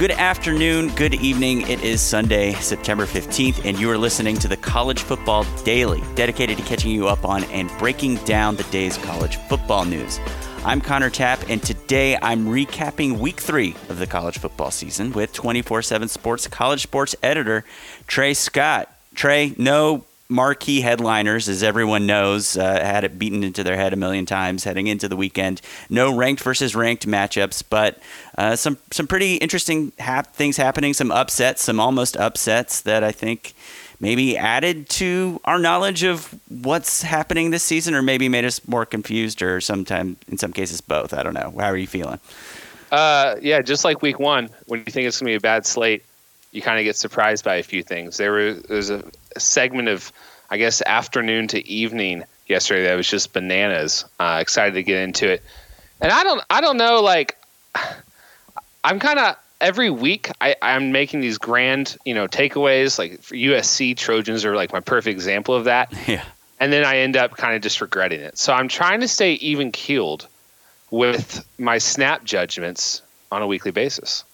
Good afternoon, good evening. It is Sunday, September 15th, and you are listening to the College Football Daily, dedicated to catching you up on and breaking down the day's college football news. I'm Connor Tapp, and today I'm recapping week three of the college football season with 24 7 Sports college sports editor Trey Scott. Trey, no marquee headliners, as everyone knows, uh, had it beaten into their head a million times heading into the weekend. No ranked versus ranked matchups, but uh, some some pretty interesting things happening. Some upsets, some almost upsets that I think maybe added to our knowledge of what's happening this season, or maybe made us more confused, or sometimes in some cases both. I don't know. How are you feeling? Uh, yeah, just like week one, when you think it's gonna be a bad slate, you kind of get surprised by a few things. There was, there was a, segment of, I guess, afternoon to evening yesterday that was just bananas. Uh, excited to get into it, and I don't, I don't know, like, I'm kind of every week I, I'm making these grand, you know, takeaways. Like for USC Trojans are like my perfect example of that. Yeah. And then I end up kind of just regretting it. So I'm trying to stay even keeled with my snap judgments on a weekly basis.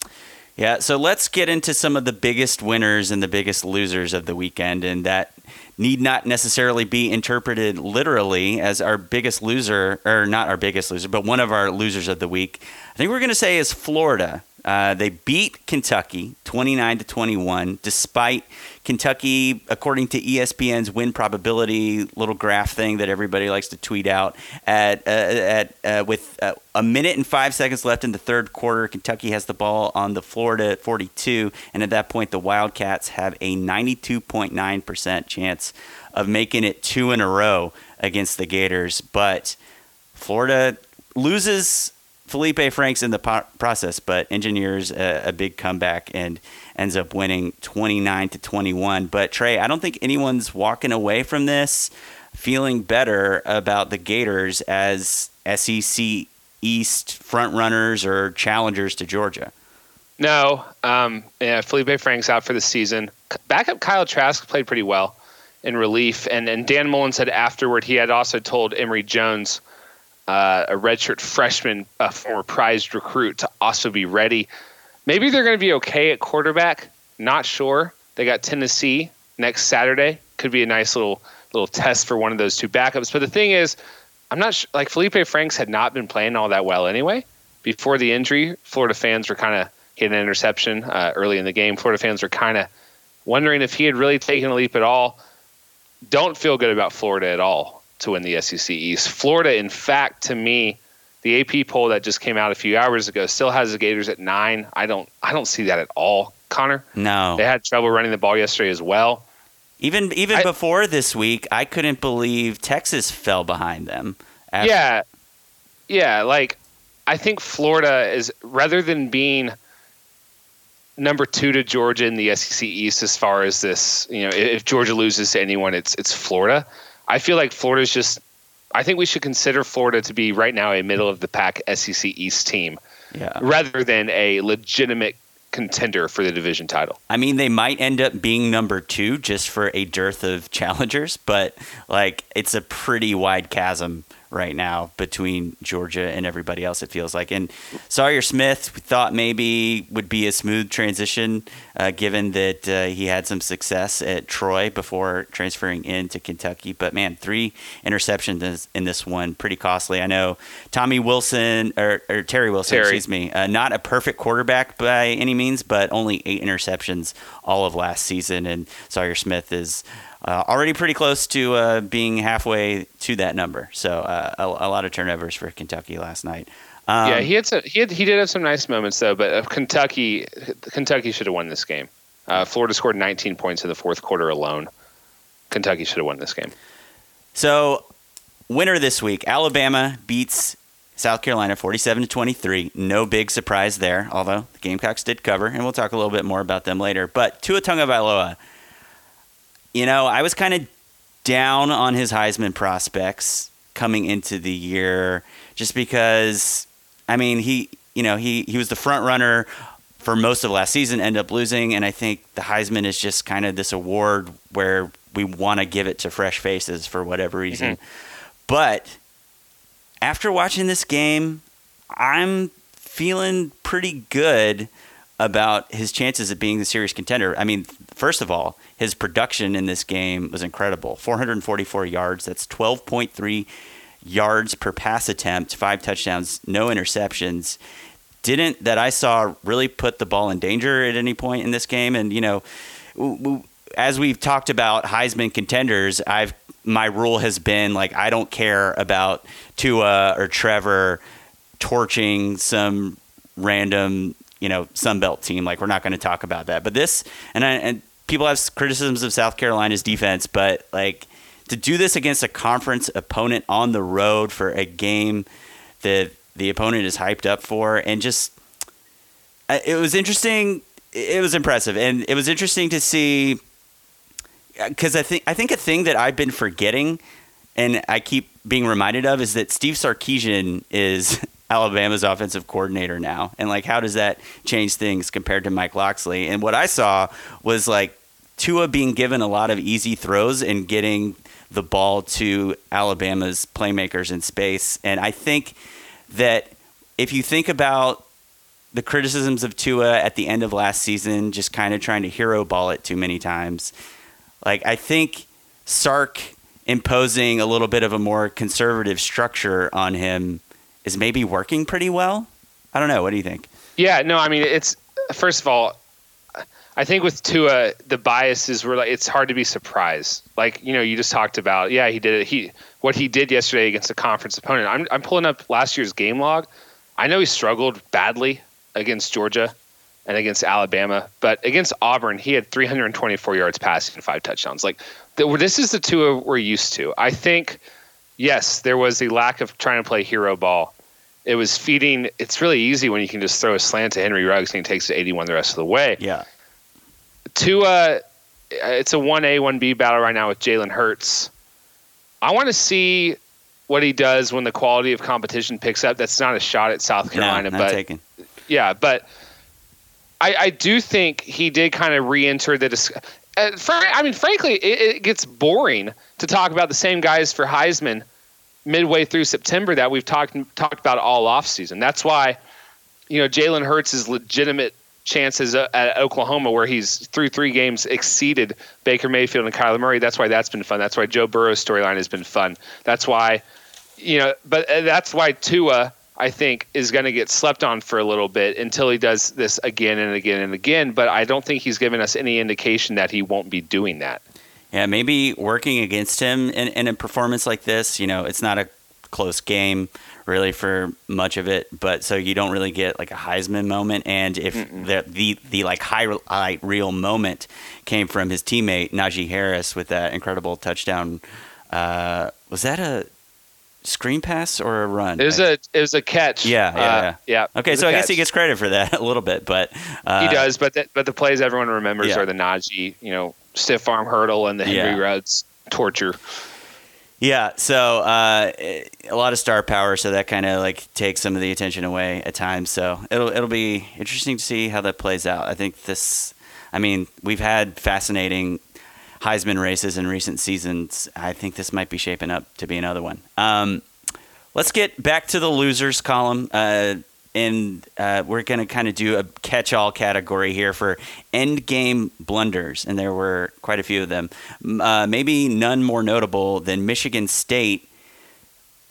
Yeah, so let's get into some of the biggest winners and the biggest losers of the weekend, and that need not necessarily be interpreted literally as our biggest loser, or not our biggest loser, but one of our losers of the week. I think we're going to say is Florida. Uh, they beat Kentucky 29 to 21, despite Kentucky, according to ESPN's win probability little graph thing that everybody likes to tweet out, at uh, at uh, with uh, a minute and five seconds left in the third quarter, Kentucky has the ball on the Florida 42, and at that point, the Wildcats have a 92.9 percent chance of making it two in a row against the Gators, but Florida loses Felipe Franks in the po- process, but engineers a, a, big comeback and ends up winning 29 to 21. But Trey, I don't think anyone's walking away from this feeling better about the Gators as SEC East front runners or challengers to Georgia. No, um, yeah, Felipe Franks out for the season. Backup Kyle Trask played pretty well in relief, and and Dan Mullen said afterward he had also told Emory Jones uh, a redshirt freshman, a former prized recruit, to also be ready. Maybe they're going to be okay at quarterback. Not sure. They got Tennessee next Saturday. Could be a nice little little test for one of those two backups. But the thing is, I'm not sure, like Felipe Franks had not been playing all that well anyway. Before the injury, Florida fans were kind of hit an interception uh, early in the game. Florida fans were kind of wondering if he had really taken a leap at all. Don't feel good about Florida at all to win the SEC East. Florida, in fact, to me, the AP poll that just came out a few hours ago still has the Gators at nine. I don't, I don't see that at all, Connor. No, they had trouble running the ball yesterday as well. Even even I, before this week, I couldn't believe Texas fell behind them. After- yeah, yeah. Like I think Florida is rather than being number two to Georgia in the SEC East as far as this. You know, if Georgia loses to anyone, it's it's Florida. I feel like Florida's just. I think we should consider Florida to be right now a middle of the pack SEC East team, yeah. rather than a legitimate contender for the division title. I mean, they might end up being number two just for a dearth of challengers, but like it's a pretty wide chasm right now between Georgia and everybody else. It feels like, and Sawyer Smith thought maybe would be a smooth transition, uh, given that uh, he had some success at Troy before transferring into Kentucky. But man, three interceptions in this one, pretty costly. I know Tommy Wilson or, or Terry Wilson, Terry. excuse me, uh, not a perfect quarterback by any means, but only eight interceptions all of last season, and Sawyer Smith is uh, already pretty close to uh, being halfway to that number. So uh, a, a, lot of turnovers for Kentucky last night. Um, yeah, he had some. He had, he did have some nice moments though, but uh, Kentucky Kentucky should have won this game. Uh, Florida scored 19 points in the fourth quarter alone. Kentucky should have won this game. So, winner this week, Alabama beats South Carolina 47 to 23. No big surprise there, although the Gamecocks did cover, and we'll talk a little bit more about them later. But Tua Tagovailoa you know, I was kind of down on his Heisman prospects coming into the year just because I mean, he, you know, he he was the front runner for most of last season, ended up losing, and I think the Heisman is just kind of this award where we want to give it to fresh faces for whatever reason. Mm-hmm. But after watching this game, I'm feeling pretty good about his chances of being the serious contender. I mean, first of all, his production in this game was incredible 444 yards, that's 12.3 yards per pass attempt, five touchdowns, no interceptions. Didn't, that I saw, really put the ball in danger at any point in this game. And, you know, as we've talked about Heisman contenders, I've my rule has been like I don't care about Tua or Trevor torching some random you know Sun Belt team. Like we're not going to talk about that. But this and I, and people have criticisms of South Carolina's defense, but like to do this against a conference opponent on the road for a game that the opponent is hyped up for, and just uh, it was interesting. It was impressive, and it was interesting to see uh, because I think I think a thing that I've been forgetting, and I keep being reminded of, is that Steve Sarkisian is Alabama's offensive coordinator now, and like how does that change things compared to Mike Locksley? And what I saw was like Tua being given a lot of easy throws and getting the ball to Alabama's playmakers in space, and I think that if you think about the criticisms of Tua at the end of last season, just kind of trying to hero ball it too many times like I think Sark imposing a little bit of a more conservative structure on him is maybe working pretty well. I don't know. What do you think? Yeah, no, I mean it's first of all, I think with Tua the biases were like it's hard to be surprised. Like you know, you just talked about yeah, he did it. He what he did yesterday against a conference opponent. I'm I'm pulling up last year's game log. I know he struggled badly against Georgia and against Alabama. But against Auburn, he had 324 yards passing and five touchdowns. Like this is the Tua we're used to. I think, yes, there was a lack of trying to play hero ball. It was feeding. It's really easy when you can just throw a slant to Henry Ruggs and he takes it 81 the rest of the way. Yeah. Tua, it's a 1A, 1B battle right now with Jalen Hurts. I want to see what he does when the quality of competition picks up. That's not a shot at South Carolina, no, but taken. yeah, but – I, I do think he did kind of re-enter the discussion. Uh, I mean, frankly, it, it, gets boring to talk about the same guys for Heisman midway through September that we've talked talked about all off season. That's why, you know, Jalen Hurts' is legitimate chances at Oklahoma, where he's through three games exceeded Baker Mayfield and Kyler Murray. That's why that's been fun. That's why Joe Burrow's storyline has been fun. That's why, you know, but uh, that's why Tua I think is going to get slept on for a little bit until he does this again and again and again. But I don't think he's given us any indication that he won't be doing that. Yeah, maybe working against him in, in a performance like this, you know, it's not a close game really for much of it, but so you don't really get like a Heisman moment. And if the, the the like highlight reel moment came from his teammate Najee Harris with that incredible touchdown, uh, was that a screen pass or a run? It was a it was a catch. Yeah, yeah, uh, yeah. yeah. Okay, so I catch. guess he gets credit for that a little bit, but uh, he does. But the, but the plays everyone remembers yeah. are the Najee, you know, stiff arm hurdle and the Henry yeah. Ruggs torture. Yeah, so uh, a lot of star power, so that kind of like takes some of the attention away at times. So it'll it'll be interesting to see how that plays out. I think this. I mean, we've had fascinating Heisman races in recent seasons. I think this might be shaping up to be another one. Um, let's get back to the losers column. Uh, and uh, we're going to kind of do a catch all category here for end game blunders. And there were quite a few of them. Uh, maybe none more notable than Michigan State.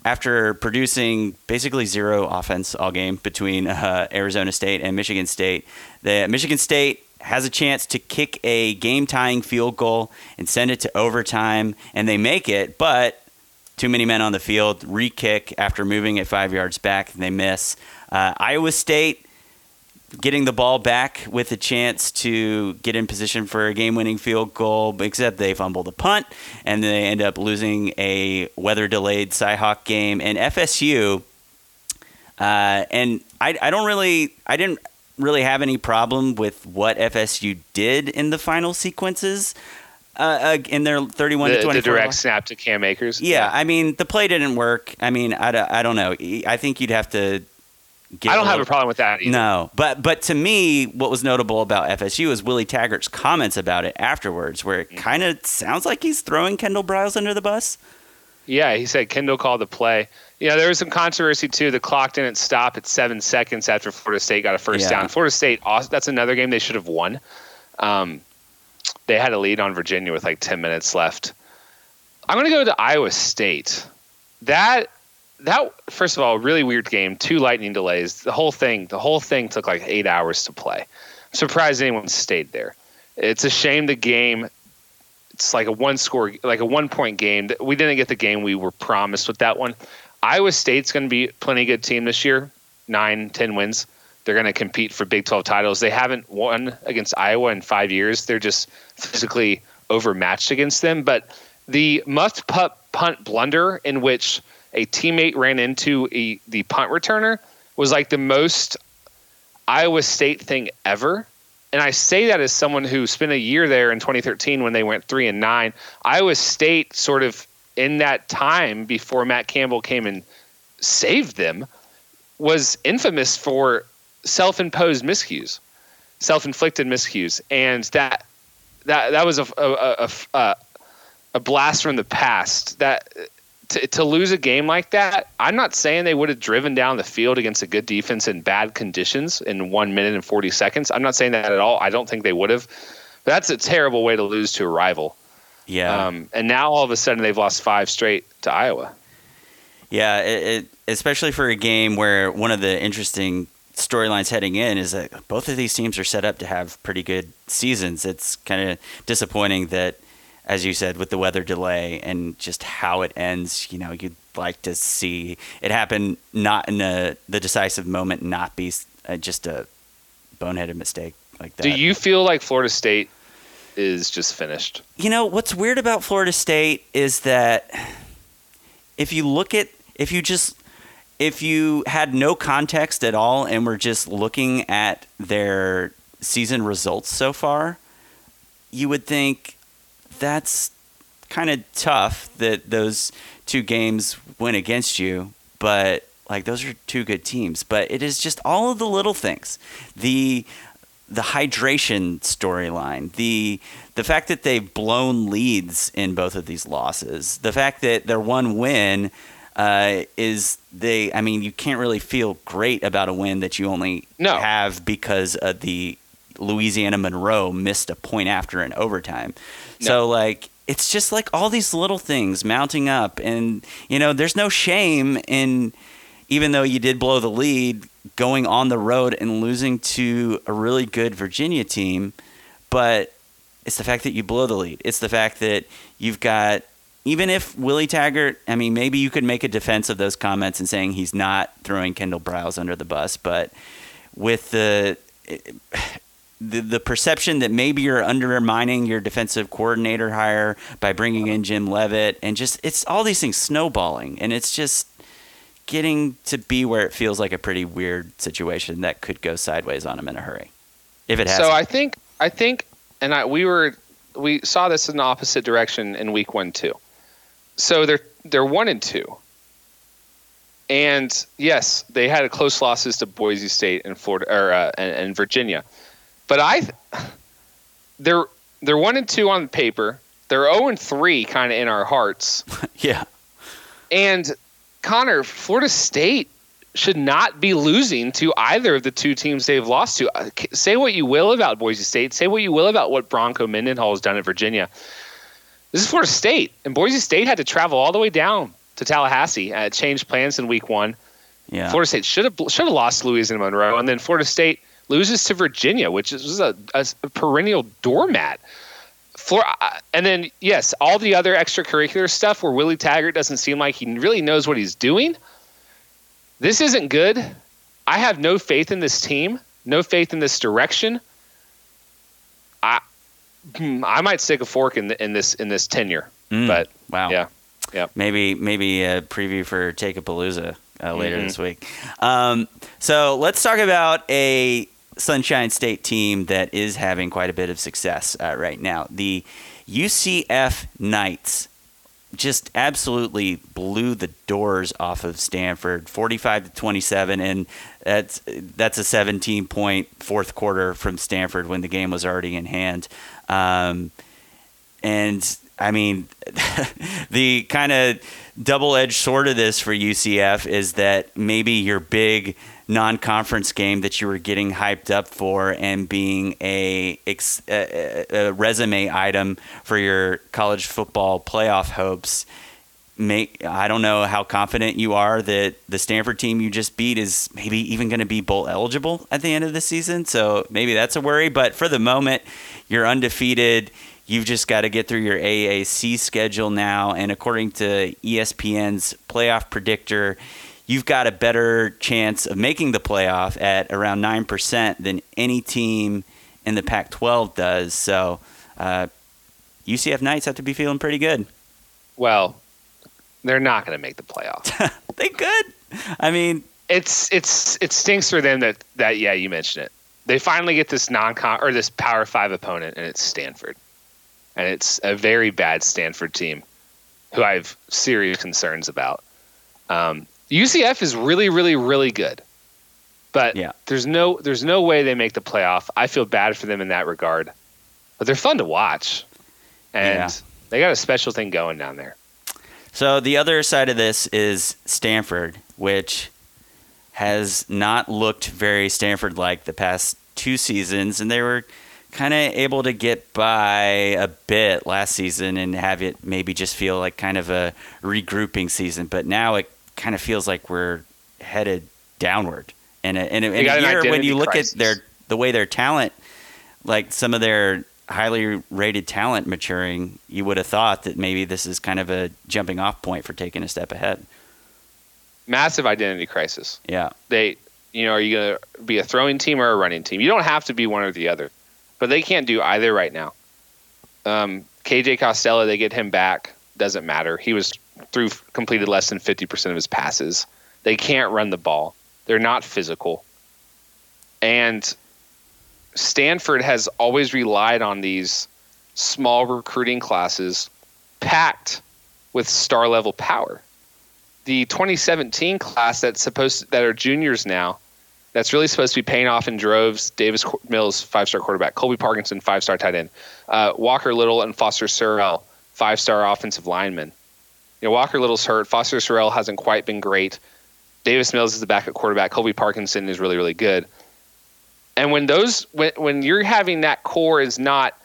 After producing basically zero offense all game between uh, Arizona State and Michigan State, the Michigan State has a chance to kick a game tying field goal and send it to overtime, and they make it, but too many men on the field, re kick after moving it five yards back, and they miss. Uh, Iowa State getting the ball back with a chance to get in position for a game winning field goal, except they fumble the punt and they end up losing a weather delayed Cyhawk game. And FSU, uh, and I, I don't really, I didn't really have any problem with what FSU did in the final sequences. Uh, uh in their 31 the, to 24 the direct snap to Cam Akers. Yeah, yeah, I mean the play didn't work. I mean I, I don't know. I think you'd have to. I don't have a problem with that. Either. No, but but to me, what was notable about FSU is Willie Taggart's comments about it afterwards, where it mm. kind of sounds like he's throwing Kendall Briles under the bus. Yeah, he said Kendall called the play. Yeah, there was some controversy too. The clock didn't stop at seven seconds after Florida State got a first Yeah. down. Florida State, that's another game they should have won. Um, they had a lead on Virginia with like 10 minutes left. I'm going to go to Iowa State. That that first of all, really weird game. Two lightning delays. The whole thing, the whole thing took like eight hours to play. I'm surprised anyone stayed there. It's a shame the game. It's like a one score, like a one point game. We didn't get the game we were promised with that one. Iowa State's going to be plenty good team this year. Nine, ten wins. They're going to compete for Big 12 titles. They haven't won against Iowa in five years. They're just physically overmatched against them. But the punt, punt blunder in which a teammate ran into a, the punt returner was like the most Iowa State thing ever. And I say that as someone who spent a year there in 2013 when they went three and nine. Iowa State sort of in that time before Matt Campbell came and saved them was infamous for self-imposed miscues, self-inflicted miscues, and that that that was a a, a, a, a blast from the past. That to, to lose a game like that, I'm not saying they would have driven down the field against a good defense in bad conditions in one minute and 40 seconds. I'm not saying that at all. I don't think they would have. But that's a terrible way to lose to a rival. Yeah. Um, and now all of a sudden they've lost five straight to Iowa. Yeah, it, it, especially for a game where one of the interesting storylines heading in is that both of these teams are set up to have pretty good seasons. It's kind of disappointing that, as you said, with the weather delay and just how it ends, you know, you'd like to see it happen not in a, the decisive moment, not be uh, just a boneheaded mistake like that. Do you feel like Florida State is just finished? You know, what's weird about Florida State is that if you look at, if you just, if you had no context at all and were just looking at their season results so far, you would think that's kind of tough that those two games went against you, but like those are two good teams. But it is just all of the little things. The the hydration storyline, the the fact that they've blown leads in both of these losses, the fact that their one win uh, is they. I mean, you can't really feel great about a win that you only No. have because of the Louisiana Monroe missed a point after an overtime. So like. It's just like all these little things mounting up, and you know, there's no shame in even though you did blow the lead, going on the road and losing to a really good Virginia team, but it's the fact that you blow the lead. It's the fact that you've got even if Willie Taggart, I mean, maybe you could make a defense of those comments and saying he's not throwing Kendall Briles under the bus, but with the the, the perception that maybe you're undermining your defensive coordinator hire by bringing in Jim Leavitt and just it's all these things snowballing and it's just getting to be where it feels like a pretty weird situation that could go sideways on him in a hurry if it has So I think I think, and I we were we saw this in the opposite direction in week one too. So they're they're one and two, and yes, they had close losses to Boise State and Florida or uh, and, and Virginia, but I they're they're one and two on paper. They're zero and three, kind of in our hearts. yeah And Connor, Florida State should not be losing to either of the two teams they've lost to. Uh, Say what you will about Boise State. Say what you will about what Bronco Mendenhall has done at Virginia. This is Florida State, and Boise State had to travel all the way down to Tallahassee. Uh, changed plans in week one. yeah Florida State should have should have lost Louisiana Monroe, and then Florida State loses to Virginia, which is a, a perennial doormat. Uh, and then yes, all the other extracurricular stuff where Willie Taggart doesn't seem like he really knows what he's doing. This isn't good. I have no faith in this team, no faith in this direction. I hmm, I might stick a fork in, the, in this in this tenure, Mm, but wow yeah, yeah. maybe maybe a preview for Take a Palooza uh, later Mhm. this week. Um, so let's talk about a Sunshine State team that is having quite a bit of success uh, right now. The UCF Knights just absolutely blew the doors off of Stanford, 45 to 27, and that's that's a 17 point fourth quarter from Stanford when the game was already in hand. Um, and I mean, the kind of double edged sword of this for UCF is that maybe your big non conference game that you were getting hyped up for and being a, a, a resume item for your college football playoff hopes. Make I don't know how confident you are that the Stanford team you just beat is maybe even going to be bowl eligible at the end of the season. So maybe that's a worry. But for the moment, you're undefeated You've just got to get through your AAC schedule now. And according to ESPN's playoff predictor, you've got a better chance of making the playoff at around 9% than any team in the Pac 12 does. So uh, UCF Knights have to be feeling pretty good. Well, they're not going to make the playoff. they could. I mean, it's it's it stinks for them that that yeah you mentioned it. They finally get this non con or this Power Five opponent, and it's Stanford and it's a very bad Stanford team who I have serious concerns about. Um, UCF is really, really, really good, but yeah. there's no there's no way they make the playoff. I feel bad for them in that regard, but they're fun to watch, and yeah. they got a special thing going down there. So the other side of this is Stanford, which has not looked very Stanford like the past two seasons, and they were kind of able to get by a bit last season and have it maybe just feel like kind of a regrouping season. But now it kind of feels like we're headed downward. And in a, in a year when you look crisis. at their the way their talent, like some of their highly rated talent maturing, you would have thought that maybe this is kind of a jumping off point for taking a step ahead. Massive identity crisis. Yeah. They, you know, are you going to be a throwing team or a running team? You don't have to be one or the other but they can't do either right now. Um, KJ Costello, they get him back. Doesn't matter. He was through completed less than 50% of his passes. They can't run the ball. They're not physical. And Stanford has always relied on these small recruiting classes packed with star level power. The 2017 class that's supposed to, that are juniors now that's really supposed to be paying off in droves. Davis Mills, five star quarterback. Colby Parkinson, five star tight end. Uh, Walker Little and Foster Sarell, five star offensive linemen. You know, Walker Little's hurt. Foster Sarell hasn't quite been great. Davis Mills is the backup quarterback. Colby Parkinson is really, really good. And when those when when you're having that core is not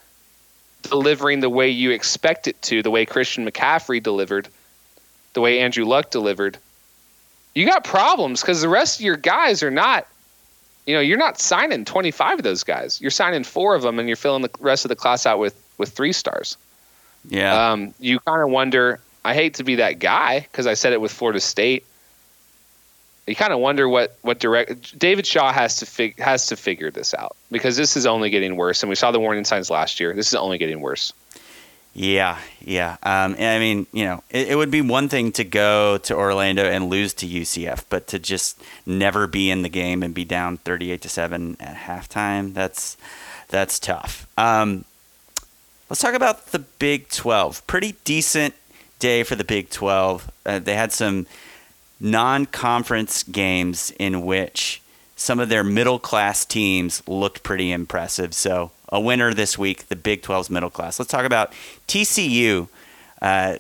delivering the way you expect it to, the way Christian McCaffrey delivered, the way Andrew Luck delivered, you got problems because the rest of your guys are not you know, you're not signing 25 of those guys. You're signing four of them, and you're filling the rest of the class out with with three stars. Yeah. Um, you kind of wonder. I hate to be that guy because I said it with Florida State. You kind of wonder what what direct David Shaw has to fig, has to figure this out because this is only getting worse, and we saw the warning signs last year. This is only getting worse. Yeah, yeah. Um, I mean, you know, it, it, would be one thing to go to Orlando and lose to UCF, but to just never be in the game and be down thirty-eight to seven at halftime, that's that's tough. Um, let's talk about the Big Twelve. Pretty decent day for the Big Twelve. Uh, they had some non-conference games in which some of their middle-class teams looked pretty impressive. So a winner this week, the Big 12's middle class. Let's talk about TCU uh,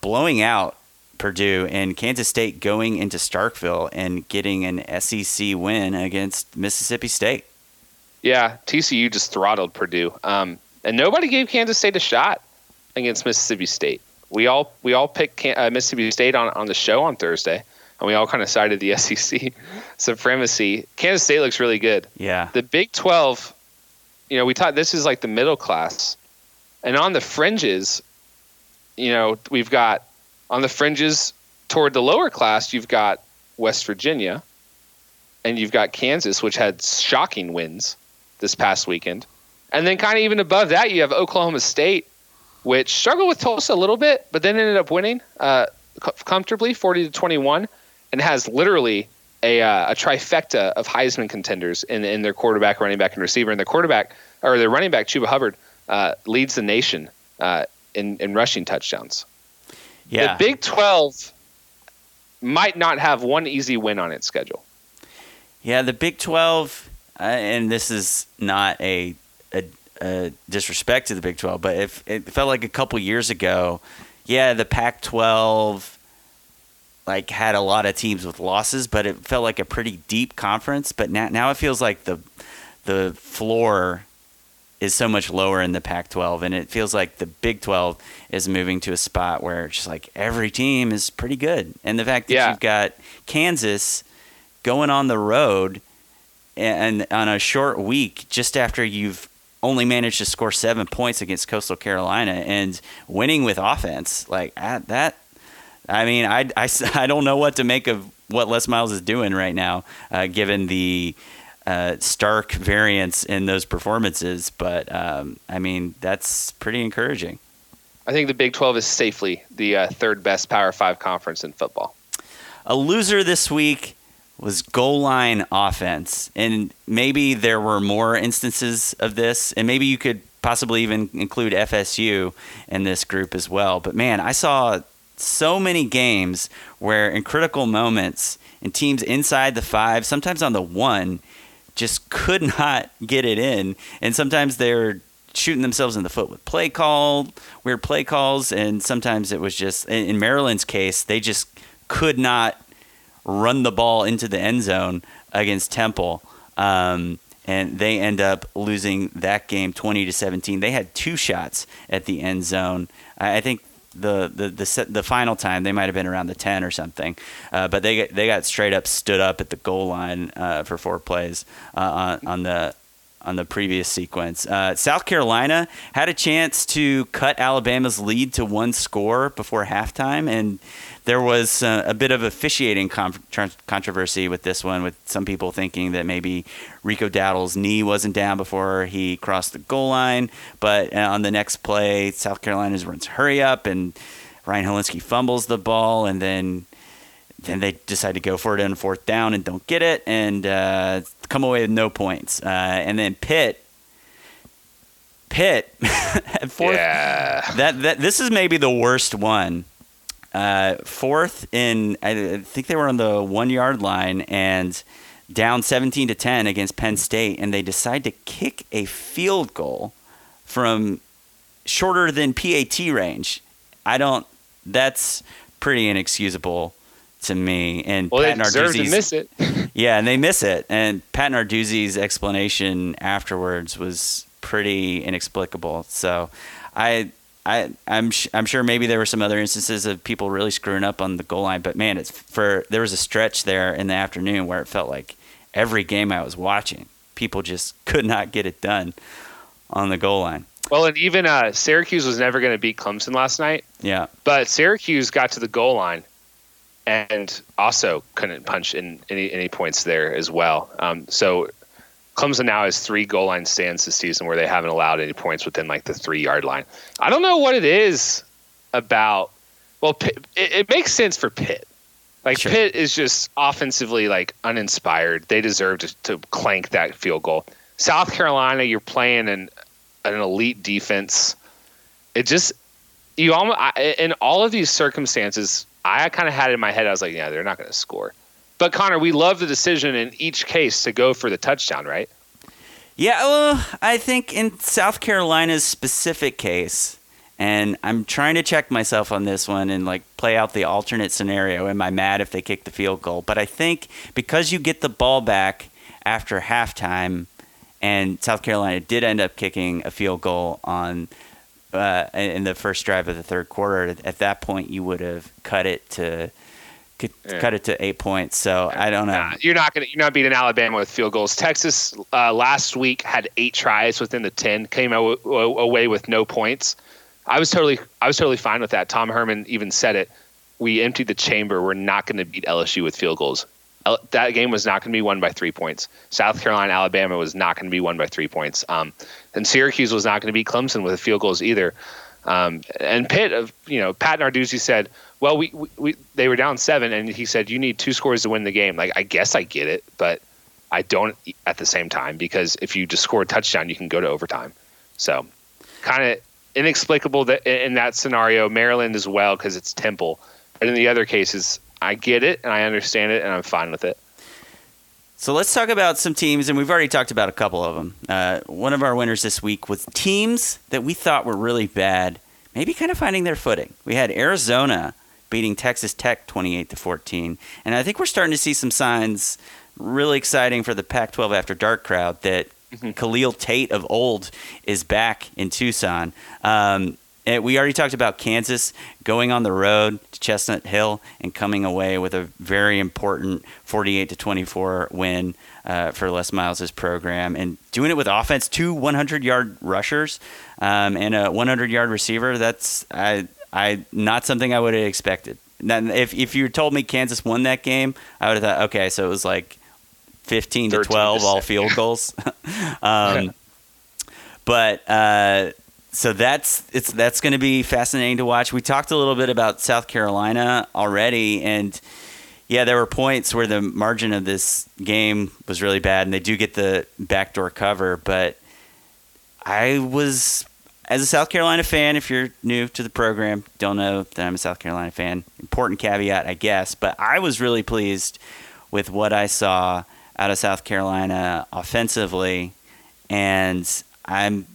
blowing out Purdue and Kansas State going into Starkville and getting an SEC win against Mississippi State. Yeah, TCU just throttled Purdue, um, and nobody gave Kansas State a shot against Mississippi State. We all we all picked uh, Mississippi State on on the show on Thursday, and we all kind of cited the SEC supremacy. Kansas State looks really good. Yeah, the Big Twelve you know, we thought this is like the middle class, and on the fringes, you know, we've got on the fringes toward the lower class, you've got West Virginia, and you've got Kansas, which had shocking wins this past weekend, and then kind of even above that, you have Oklahoma State, which struggled with Tulsa a little bit, but then ended up winning uh, comfortably, forty to twenty-one, and has literally a, uh, a trifecta of Heisman contenders in, in their quarterback, running back, and receiver. And their quarterback or their running back, Chuba Hubbard, uh, leads the nation uh, in in rushing touchdowns. Yeah. The Big Twelve might not have one easy win on its schedule. Yeah, the Big Twelve, uh, and this is not a, a uh, disrespect to the Big 12, but if it felt like a couple years ago, yeah, the Pac-12 like had a lot of teams with losses, but it felt like a pretty deep conference. But now, now it feels like the the floor is so much lower in the Pac-12, and it feels like the Big 12 is moving to a spot where it's just like every team is pretty good, and the fact that Yeah. you've got Kansas going on the road and on a short week just after you've only managed to score seven points against Coastal Carolina and winning with offense. Like at that I mean I, I, I don't know what to make of what Les Miles is doing right now uh, given the uh, stark variance in those performances. But um, I mean that's pretty encouraging. I think the Big 12 is safely the uh, third best Power Five conference in football. A loser this week was goal line offense. And maybe there were more instances of this, and maybe you could possibly even include FSU in this group as well. But man, I saw so many games where in critical moments and teams inside the five, sometimes on the one, just could not get it in. And sometimes they're shooting themselves in the foot with play call, weird play calls, and sometimes it was just in in Maryland's case, they just could not run the ball into the end zone against Temple. Um, and they end up losing that game 20 to 17. They had two shots at the end zone. I think the the the, the final time they might have been around the 10 or something, uh, but they they got straight up stood up at the goal line uh, for four plays uh, on, on the on the previous sequence. Uh, South Carolina had a chance to cut Alabama's lead to one score before halftime, and there was uh, a bit of officiating con- controversy with this one, with some people thinking that maybe Rico Dowdle's knee wasn't down before he crossed the goal line, but uh, on the next play, South Carolina's runs hurry up, and Ryan Hilinski fumbles the ball, and then then they decide to go for it on fourth down and don't get it and uh, come away with no points. Uh, and then Pitt, Pitt at fourth. Yeah. That that this is maybe the worst one. Uh, fourth in, I think they were on the one yard line and down 17 to 10 against Penn State, and they decide to kick a field goal from shorter than PAT range. I don't. That's pretty inexcusable to me. And Well, they Pat deserve to miss it. yeah, and they miss it. And Pat Narduzzi's explanation afterwards was pretty inexplicable. So, I, I, I'm, sh- I'm sure maybe there were some other instances of people really screwing up on the goal line. But man, it's for there was a stretch there in the afternoon where it felt like every game I was watching, people just could not get it done on the goal line. Well, and even uh, Syracuse was never going to beat Clemson last night, Yeah, but Syracuse got to the goal line and also couldn't punch in any any points there as well. Um, so Clemson now has three goal line stands this season where they haven't allowed any points within like the three yard line. I don't know what it is about. Well, Pitt, it, it makes sense for Pitt. Like Sure. Pitt is just offensively like uninspired. They deserve to, to clank that field goal. South Carolina, you're playing an an elite defense. It just you almost I, in all of these circumstances, I kind of had it in my head. I was like, yeah, they're not going to score. But Connor, we love the decision in each case to go for the touchdown, right? Yeah, well, I think in South Carolina's specific case, and I'm trying to check myself on this one and like play out the alternate scenario. Am I mad if they kick the field goal? But I think because you get the ball back after halftime, and South Carolina did end up kicking a field goal on uh, in the first drive of the third quarter. At that point, you would have cut it to could Yeah. cut it to eight points. So I don't know. Nah, you're not going to you're not beating Alabama with field goals. Texas uh, last week had eight tries within the ten, came aw- aw- away with no points. I was totally I was totally fine with that. Tom Herman even said it. We emptied the chamber. We're not going to beat LSU with field goals. L- That game was not going to be won by three points. South Carolina, Alabama was not going to be won by three points. Um, and Syracuse was not going to beat Clemson with field goals either. Um, and Pitt, of you know, Pat Narduzzi said, "Well, we, we, we they were down seven, and he said you need two scores to win the game." Like, I guess I get it, but I don't at the same time because if you just score a touchdown, you can go to overtime. So, kind of inexplicable that in that scenario, Maryland as well because it's Temple, but in the other cases, I get it and I understand it and I'm fine with it. So let's talk about some teams, and we've already talked about a couple of them. Uh, one of our winners this week was teams that we thought were really bad, maybe kind of finding their footing. We had Arizona beating Texas Tech 28 to 14, and I think we're starting to see some signs really exciting for the Pac-12 after dark crowd that mm-hmm. Khalil Tate of old is back in Tucson. Um, and we already talked about Kansas going on the road to Chestnut Hill and coming away with a very important 48 to 24 win uh, for Les Miles' program and doing it with offense, two 100 yard rushers um, and a 100 yard receiver. That's I, I not something I would have expected. Now, if if you told me Kansas won that game, I would have thought, okay, so it was like 15 to 12 all field goals. um, but uh, so that's it's that's going to be fascinating to watch. We talked a little bit about South Carolina already, and yeah, there were points where the margin of this game was really bad, and they do get the backdoor cover. But I was, as a South Carolina fan, if you're new to the program, don't know that I'm a South Carolina fan. Important caveat, I guess, but I was really pleased with what I saw out of South Carolina offensively, and I'm,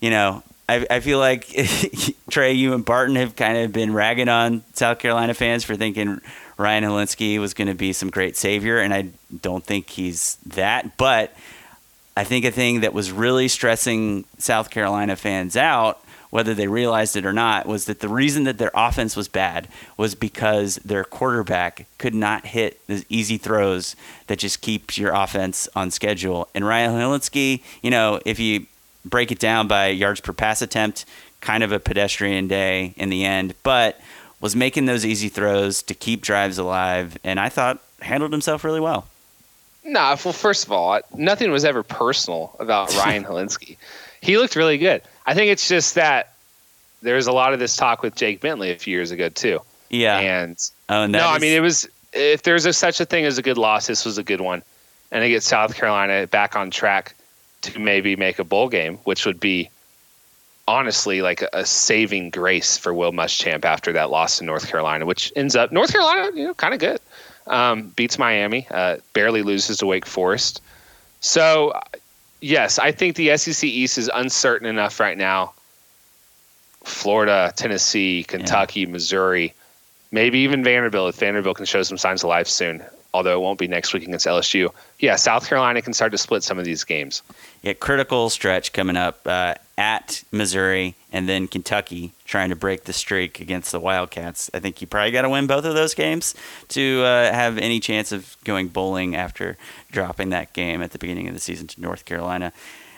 you know, I, I feel like Trey, you and Barton have kind of been ragging on South Carolina fans for thinking Ryan Hilinski was going to be some great savior, and I don't think he's that. But I think a thing that was really stressing South Carolina fans out, whether they realized it or not, was that the reason that their offense was bad was because their quarterback could not hit the easy throws that just keeps your offense on schedule. And Ryan Hilinski, you know, if you break it down by yards per pass attempt, kind of a pedestrian day in the end, but was making those easy throws to keep drives alive, and I thought handled himself really well. No, nah, well, first of all, nothing was ever personal about Ryan Hilinski. He looked really good. I think it's just that there was a lot of this talk with Jake Bentley a few years ago too. Yeah, and, oh, and no, is... I mean it was if there's a, such a thing as a good loss, this was a good one, and it gets South Carolina back on track to maybe make a bowl game, which would be honestly like a, saving grace for Will Muschamp after that loss to North Carolina, which ends up North Carolina, you know, kind of good. Um, beats Miami, uh, barely loses to Wake Forest. So, yes, I think the SEC East is uncertain enough right now. Florida, Tennessee, Kentucky, yeah. Missouri, maybe even Vanderbilt. If Vanderbilt can show some signs of life soon, although it won't be next week against LSU. Yeah, South Carolina can start to split some of these games. Yeah, critical stretch coming up uh, at Missouri and then Kentucky trying to break the streak against the Wildcats. I think you probably got to win both of those games to uh, have any chance of going bowling after dropping that game at the beginning of the season to North Carolina.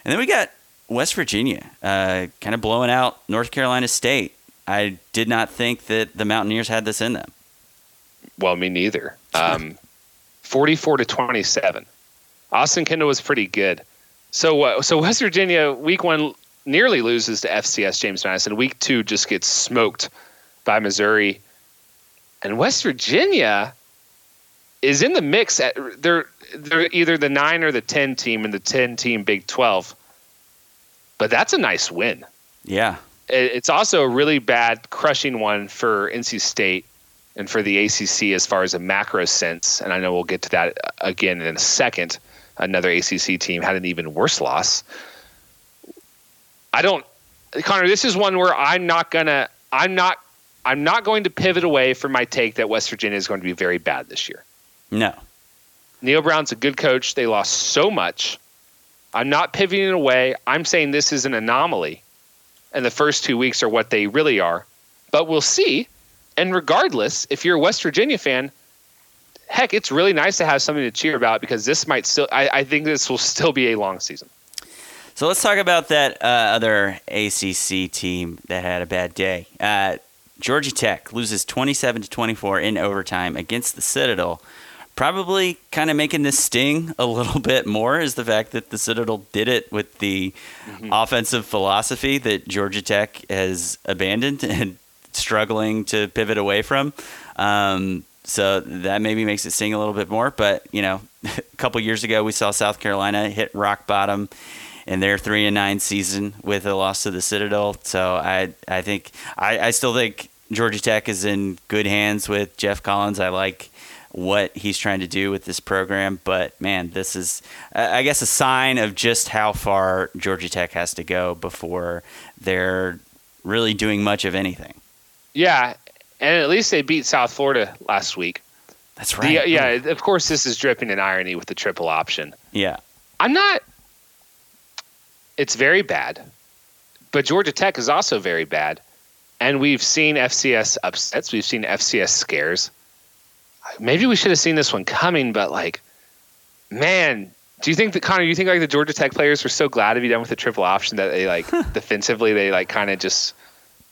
And then we got West Virginia uh, kind of blowing out North Carolina State. I did not think that the Mountaineers had this in them. Well, me neither. Um, 44 to 27. Austin Kendall was pretty good. So, uh, so West Virginia week one nearly loses to FCS James Madison. Week two just gets smoked by Missouri, and West Virginia is in the mix. At they're they're either the nine or the ten team in the ten team Big Twelve, but that's a nice win. Yeah, it's also a really bad crushing one for NC State and for the ACC as far as a macro sense, and I know we'll get to that again in a second. Another ACC team had an even worse loss. I don't, Connor. This is one where I'm not gonna. I'm not. I'm not going to pivot away from my take that West Virginia is going to be very bad this year. No. Neal Brown's a good coach. They lost so much. I'm not pivoting away. I'm saying this is an anomaly, and the first two weeks are what they really are. But we'll see and regardless, if you're a West Virginia fan, heck, it's really nice to have something to cheer about because this might still, I, I think this will still be a long season. So let's talk about that uh, other ACC team that had a bad day. Uh, Georgia Tech loses 27 to 24 in overtime against the Citadel. Probably kind of making this sting a little bit more is the fact that the Citadel did it with the mm-hmm. offensive philosophy that Georgia Tech has abandoned and struggling to pivot away from. Um, so that maybe makes it sting a little bit more. But you know, a couple years ago we saw South Carolina hit rock bottom in their three and nine season with a loss to the Citadel. So I I think I, I still think Georgia Tech is in good hands with Geoff Collins. I like what he's trying to do with this program. But man, this is, I guess, a sign of just how far Georgia Tech has to go before they're really doing much of anything. Yeah, and at least they beat South Florida last week. That's right. The, yeah, of course, this is dripping in irony with the triple option. Yeah. I'm not. It's very bad, but Georgia Tech is also very bad, and we've seen FCS upsets. We've seen FCS scares. Maybe we should have seen this one coming, but like, man, do you think that Connor? Do you think like the Georgia Tech players were so glad to be done with the triple option that they like defensively they like kind of just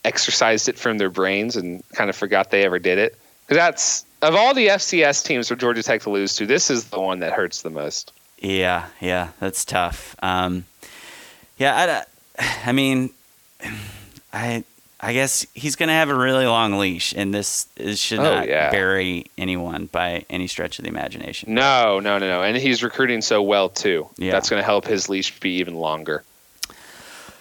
exercised it from their brains and kind of forgot they ever did it? Because that's of all the FCS teams for Georgia Tech to lose to, this is the one that hurts the most. Yeah, yeah, that's tough. Um, yeah, I, I mean, I I guess he's going to have a really long leash, and this, this should Oh, not yeah. bury anyone by any stretch of the imagination. No, no, no, no. And he's recruiting so well too. Yeah. That's going to help his leash be even longer.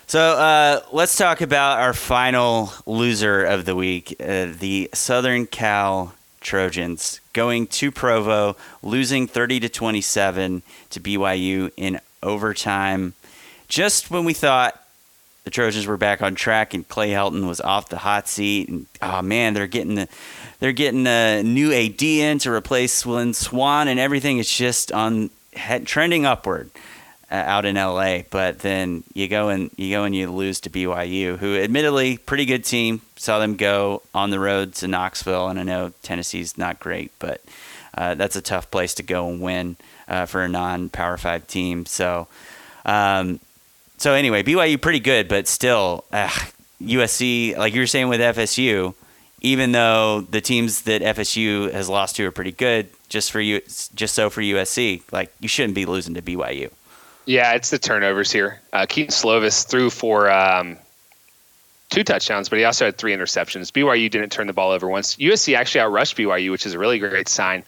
So uh, let's talk about our final loser of the week, uh, the Southern Cal Trojans, going to Provo, losing 30 to 27 to BYU in overtime. Just when we thought the Trojans were back on track and Clay Helton was off the hot seat, and oh man, they're getting the they're getting a new AD in to replace Lynn Swann, and everything is just on head, trending upward uh, out in LA. But then you go and you go and you lose to BYU, who admittedly pretty good team. Saw them go on the road to Knoxville, and I know Tennessee's not great, but uh, that's a tough place to go and win uh, for a non-Power Five team. So. Um, so anyway, BYU pretty good, but still, ugh, USC, like you were saying with FSU, even though the teams that FSU has lost to are pretty good, just for you, just so for USC, like you shouldn't be losing to BYU. Yeah, it's the turnovers here. Uh, Kedon Slovis threw for um, two touchdowns, but he also had three interceptions. BYU didn't turn the ball over once. USC actually outrushed BYU, which is a really great sign.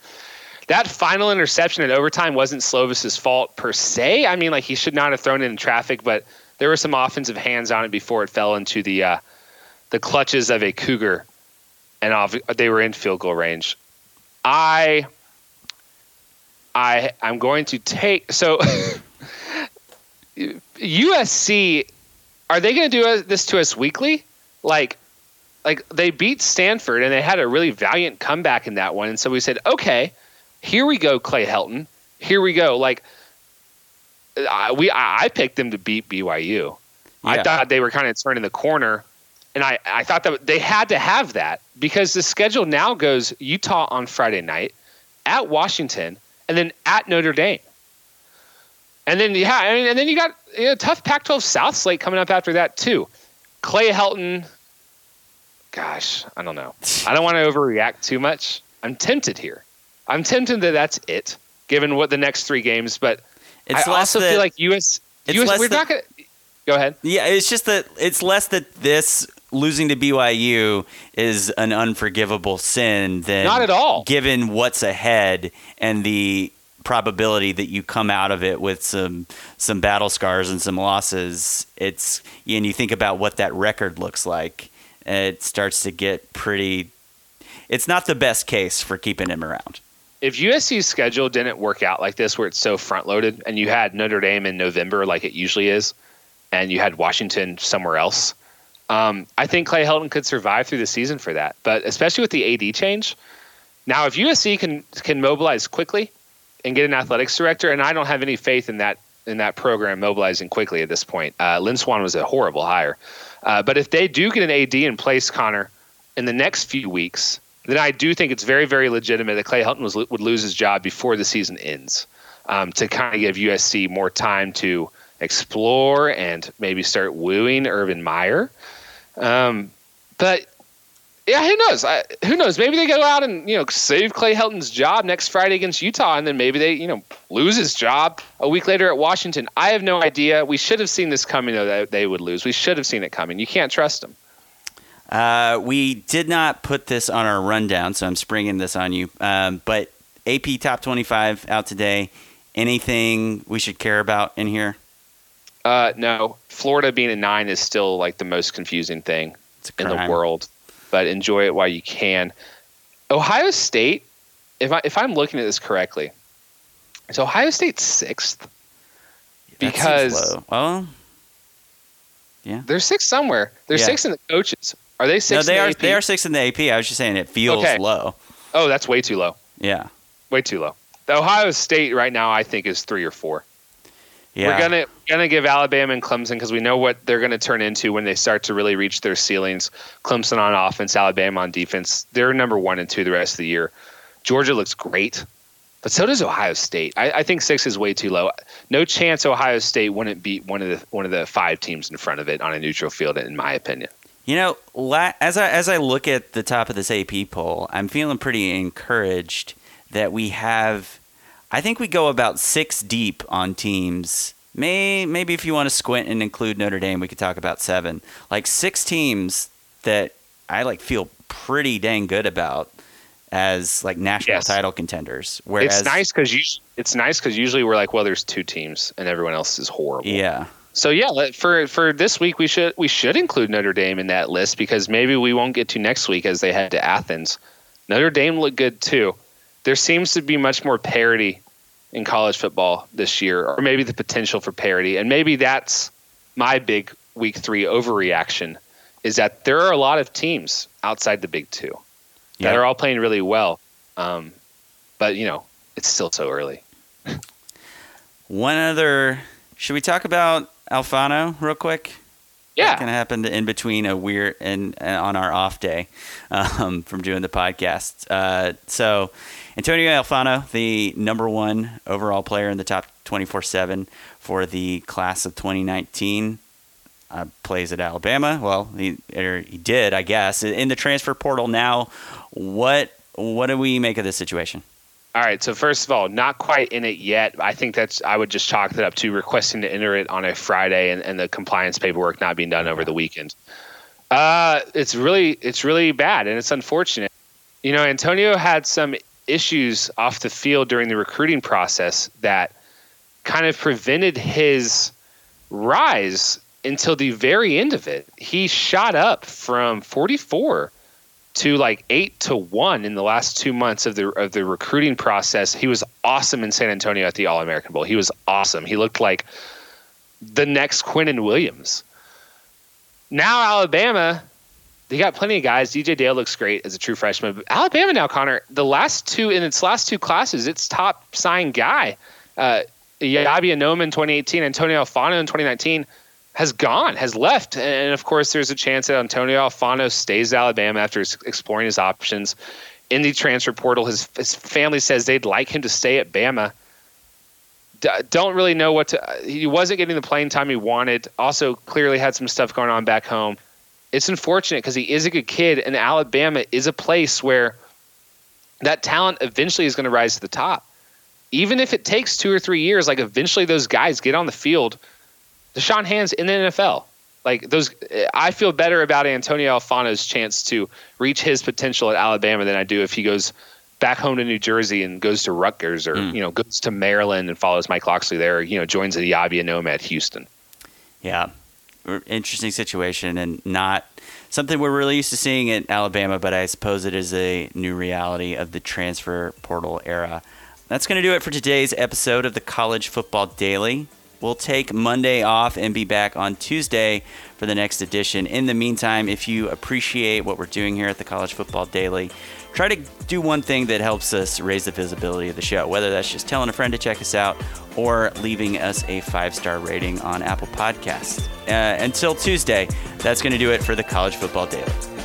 That final interception in overtime wasn't Slovis's fault per se. I mean, like he should not have thrown it in traffic, but there were some offensive hands on it before it fell into the uh, the clutches of a Cougar, and obvi- they were in field goal range. I I I'm going to take so USC are they going to do this to us weekly? Like like they beat Stanford and they had a really valiant comeback in that one and so we said, "Okay, here we go Clay Helton. Here we go." Like I, we I I picked them to beat BYU. I thought they were kind of turning the corner and I, I thought that they had to have that because the schedule now goes Utah on Friday night, at Washington, and then at Notre Dame. And then yeah, and, and then you got you know, tough Pac-12 South slate coming up after that too. Clay Helton. Gosh, I don't know. I don't want to overreact too much. I'm tempted here. I'm tempted that that's it, given what the next three games. But It's I also that- feel like US. US we're that- not gonna. Go ahead. Yeah, it's just that it's less that this losing to BYU is an unforgivable sin than Not at all. Given what's ahead and the probability that you come out of it with some some battle scars and some losses, it's and you think about what that record looks like, it starts to get pretty. It's not the best case for keeping him around. If USC's schedule didn't work out like this, where it's so front loaded, and you had Notre Dame in November, like it usually is, and you had Washington somewhere else, um, I think Clay Helton could survive through the season for that. But especially with the AD change, now if USC can can mobilize quickly and get an athletics director, and I don't have any faith in that in that program mobilizing quickly at this point. Uh, Swann was a horrible hire, uh, but if they do get an AD in place, Connor, in the next few weeks, then I do think it's very, very legitimate that Clay Helton was, would lose his job before the season ends um, to kind of give USC more time to explore and maybe start wooing Urban Meyer. Um, but yeah, who knows? I, who knows? Maybe they go out and you know save Clay Helton's job next Friday against Utah, and then maybe they you know lose his job a week later at Washington. I have no idea. We should have seen this coming though that they would lose. We should have seen it coming. You can't trust them. Uh, we did not put this on our rundown, so I'm springing this on you. Um, but AP Top 25 out today. Anything we should care about in here? Uh, no, Florida being a nine is still like the most confusing thing in the world, but enjoy it while you can. Ohio State if I if I'm looking at this correctly, is Ohio State sixth? That Because well, yeah. they're sixth somewhere. They're Yeah. sixth in the coaches. Are they six? No, they in the are AP? they are six in the AP. I was just saying it feels Okay. low. Oh, that's way too low. Yeah. Way too low. The Ohio State right now, I think, is three or four. Yeah. We're gonna gonna give Alabama and Clemson because we know what they're gonna turn into when they start to really reach their ceilings. Clemson on offense, Alabama on defense. They're number one and two the rest of the year. Georgia looks great, but so does Ohio State. I, I think six is way too low. No chance Ohio State wouldn't beat one of the one of the five teams in front of it on a neutral field, in my opinion. You know, la- as I as I look at the top of this AP poll, I'm feeling pretty encouraged that we have. I think we go about six deep on teams. May maybe if you want to squint and include Notre Dame, we could talk about seven. Like six teams that I like feel pretty dang good about as like national Yes. title contenders. Whereas, it's nice because it's nice because usually we're like, well, there's two teams and everyone else is horrible. Yeah, So yeah, for for this week we should we should include Notre Dame in that list because maybe we won't get to next week as they head to Athens. Notre Dame looked good too. There seems to be much more parity in college football this year, or maybe the potential for parity, and maybe that's my big week three overreaction. Is that there are a lot of teams outside the Big Two that are all playing really well, um, but you know it's still so early. One other. Should we talk about Alfano real quick? Yeah, That kind of happened in between a weird and uh, on our off day um, from doing the podcast. Uh, so Antonio Alfano, the number one overall player in the top 24/7 for the class of 2019, uh, plays at Alabama. Well, he or he did, I guess, in the transfer portal now. What what do we make of this situation? All right. So first of all, not quite in it yet. I think that's I would just chalk that up to requesting to enter it on a Friday and, and the compliance paperwork not being done over the weekend. Uh, it's really it's really bad and it's unfortunate. You know, Antonio had some issues off the field during the recruiting process that kind of prevented his rise until the very end of it. He shot up from 44 to like eight to one in the last two months of the of the recruiting process. He was awesome in San Antonio at the All American Bowl. He was awesome. He looked like the next Quinnen Williams. Now Alabama, they got plenty of guys. DJ Dale looks great as a true freshman. But Alabama now, Connor, the last two in its last two classes, its top signed guy, uh, Eyabi Anoma in 2018, Antonio Alfano in 2019 has gone, has left. And of course, there's a chance that Antonio Alfano stays Alabama after exploring his options in the transfer portal. His, his family says they'd like him to stay at Bama. D- don't really know what to. He wasn't getting the playing time he wanted. Also, clearly had some stuff going on back home. It's unfortunate because he is a good kid, and Alabama is a place where that talent eventually is going to rise to the top. Even if it takes two or three years, like eventually those guys get on the field. Da'Shawn Hands in the NFL. Like those, I feel better about Antonio Alfano's chance to reach his potential at Alabama than I do if he goes back home to New Jersey and goes to Rutgers or Mm. you know goes to Maryland and follows Mike Locksley there. Or, you know, joins the Eyabi Anoma at Houston. Yeah, interesting situation and not something we're really used to seeing at Alabama, but I suppose it is a new reality of the transfer portal era. That's going to do it for today's episode of the College Football Daily. We'll take Monday off and be back on Tuesday for the next edition. In the meantime, if you appreciate what we're doing here at the College Football Daily, try to do one thing that helps us raise the visibility of the show, whether that's just telling a friend to check us out or leaving us a five star rating on Apple Podcasts. Uh, until Tuesday, that's going to do it for the College Football Daily.